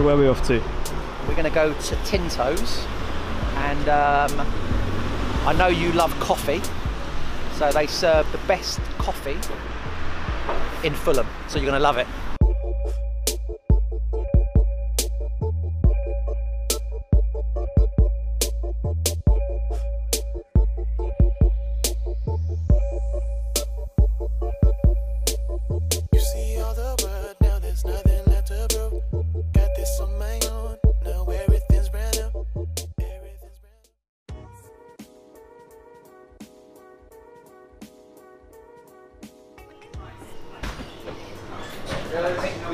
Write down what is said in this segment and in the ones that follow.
So where are we off to? We're going to go to Tinto's, and um, I know you love coffee, so they serve the best coffee in Fulham. So you're going to love it.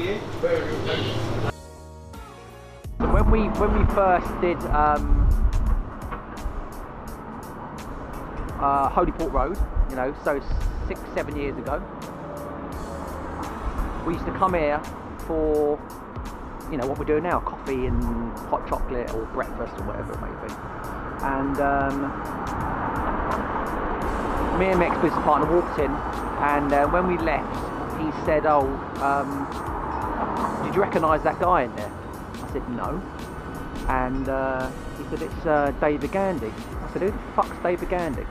When we when we first did um, uh, Holyport Road, you know, so six seven years ago, we used to come here for you know what we're doing now, coffee and hot chocolate or breakfast or whatever it may be. And um, me and my ex-business partner walked in, and uh, when we left, he said, "Oh, um, you recognise that guy in there?" I said, "No." And uh, he said, "It's uh, David Gandy." I said, "Who the fuck's David Gandy?"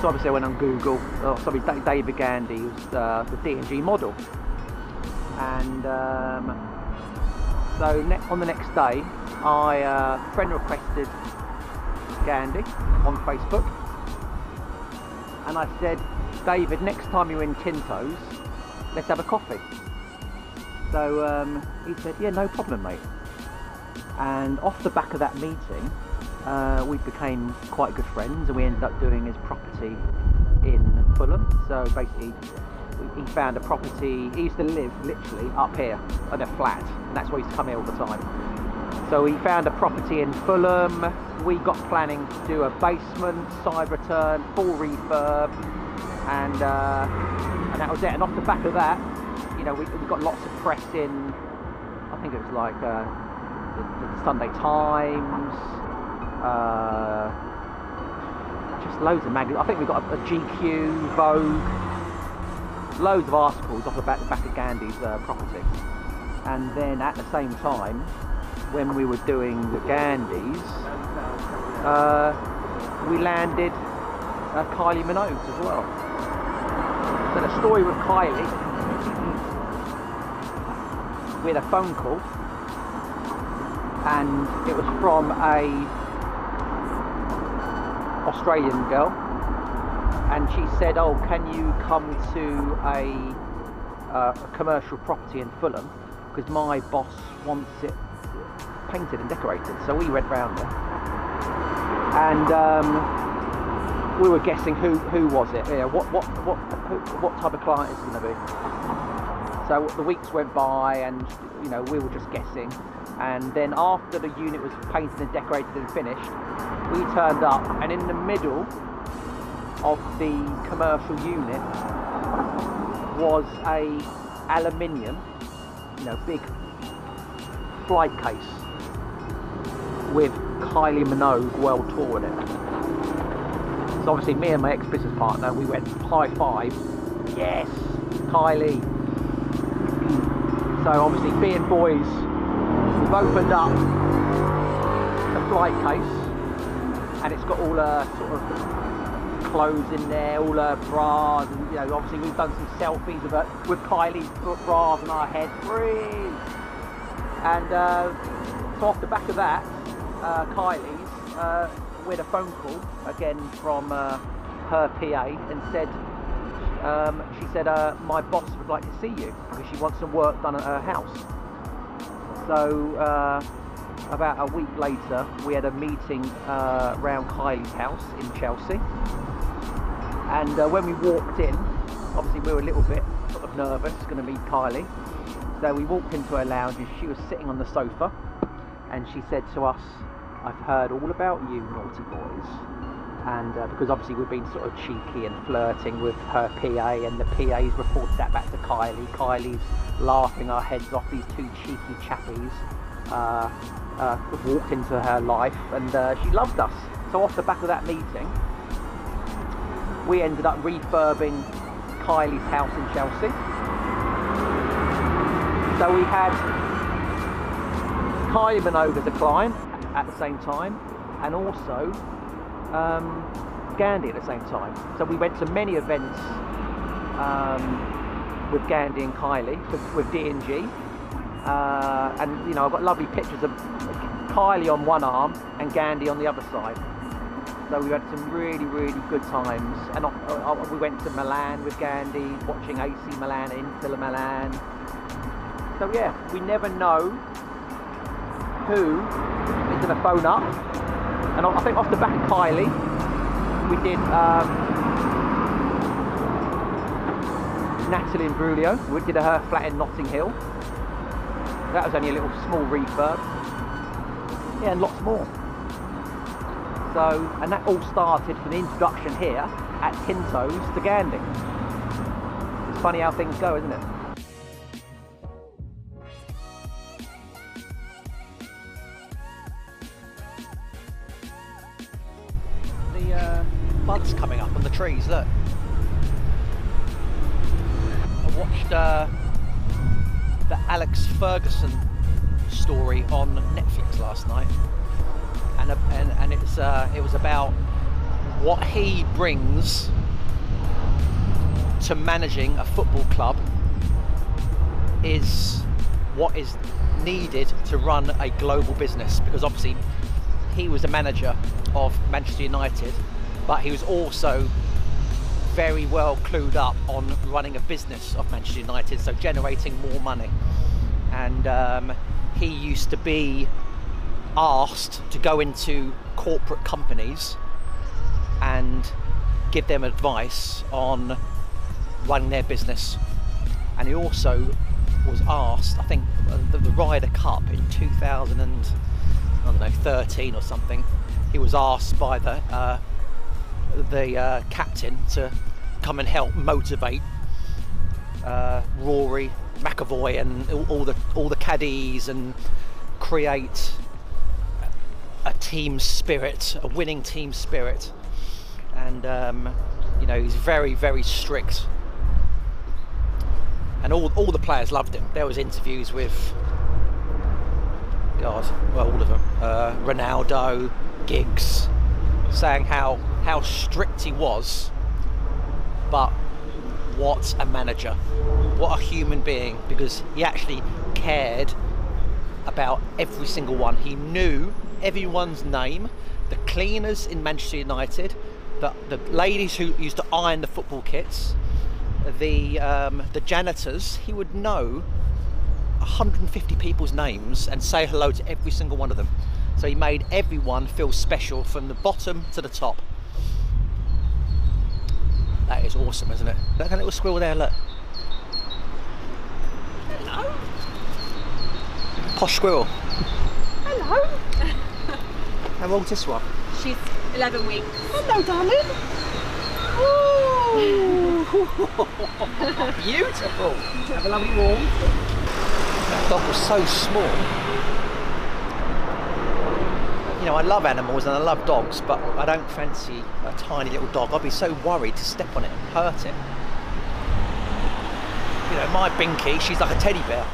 So obviously I went on Google. Oh, sorry, David Gandy was uh, the D&G model. And um, so on the next day, I uh, friend requested Gandy on Facebook, and I said, David, next time you're in Tinto's, let's have a coffee. So um, he said, yeah, no problem, mate. And off the back of that meeting, uh, we became quite good friends, and we ended up doing his property in Fulham. So basically, he found a property. He used to live literally up here in a flat, and that's why he used to come here all the time. So he found a property in Fulham. We got planning to do a basement, side return, full refurb, and uh, and that was it. And off the back of that, you know, we, we got lots of press in. I think it was like uh, the, the Sunday Times, uh, just loads of magazines. I think we got a, a GQ, Vogue, loads of articles off the back, the back of Gandy's uh, property. And then at the same time, when we were doing the Gandys, uh, we landed uh, Kylie Minogue as well. So the story with Kylie, had a phone call, and it was from a Australian girl, and she said, "Oh, can you come to a, uh, a commercial property in Fulham? Because my boss wants it painted and decorated." So we went round there, and um, we were guessing who who was it? Yeah, what what what who, what type of client it's going to be. So the weeks went by, and you know we were just guessing. And then after the unit was painted and decorated and finished, we turned up, and in the middle of the commercial unit was a aluminium, you know, big flight case with Kylie Minogue World Tour in it. So obviously, me and my ex-business partner, we went high five. Yes, Kylie. So obviously, being boys, we've opened up the flight case, and it's got all her sort of clothes in there, all her bras, and you know, obviously we've done some selfies of her with Kylie's bras on our head. Breathe. And uh, so off the back of that, uh, Kylie's, uh, we had a phone call again from uh, her PA and said, um, she said, uh, my boss would like to see you because she wants some work done at her house. So uh, about a week later, we had a meeting uh, around Kylie's house in Chelsea. And uh, when we walked in, obviously we were a little bit sort of nervous, going to meet Kylie. So we walked into her lounge and she was sitting on the sofa and she said to us, I've heard all about you naughty boys. And uh, because obviously we've been sort of cheeky and flirting with her PA, and the PA's reported that back to Kylie. Kylie's laughing our heads off. These two cheeky chappies uh, uh, walked into her life, and uh, she loved us. So off the back of that meeting, we ended up refurbing Kylie's house in Chelsea. So we had Kylie Minogue as a client at the same time, and also um, Gandy at the same time. So we went to many events um, with Gandy and Kylie, with, D&G. Uh, and you know, I've got lovely pictures of Kylie on one arm and Gandy on the other side. So we had some really, really good times. And uh, uh, we went to Milan with Gandy, watching AC Milan, Inter Milan. So yeah, we never know who is going to phone up. And I think off the back of Kylie, we did um, Natalie Imbruglia. We did her flat in Notting Hill. That was only a little small refurb. Yeah, and lots more. So, and that all started from the introduction here at Tinto's to Gandy. It's funny how things go, isn't it? Buds coming up on the trees, look. I watched uh, the Alex Ferguson story on Netflix last night, and uh, and, and it's uh, it was about what he brings to managing a football club is what is needed to run a global business. Because obviously he was the manager of Manchester United but he was also very well clued up on running a business of Manchester United so generating more money and um, he used to be asked to go into corporate companies and give them advice on running their business. And he also was asked, I think, uh, the, the Ryder Cup in 2000 and I don't know 13 or something. He was asked by the uh, the uh, captain to come and help motivate uh, Rory McIlroy and all- the all the caddies and create a team spirit, a winning team spirit. And um, you know he's very very strict, and all all the players loved him. There was interviews with God, well all of them, uh, Ronaldo, Giggs, saying how how strict he was, but what a manager, what a human being, because he actually cared about every single one. He knew everyone's name, the cleaners in Manchester United, the, the ladies who used to iron the football kits, the um, the janitors. He would know 150 people's names and say hello to every single one of them. So he made everyone feel special from the bottom to the top. That is awesome, isn't it? Look at that little squirrel there, look. Hello. Posh squirrel. Hello. How old's this one? She's 11 weeks. Hello, darling. Beautiful. Have a lovely warm. That dog was so small. You know, I love animals and I love dogs, but I don't fancy a tiny little dog. I'd be so worried to step on it and hurt it. You know, my Binky, she's like a teddy bear.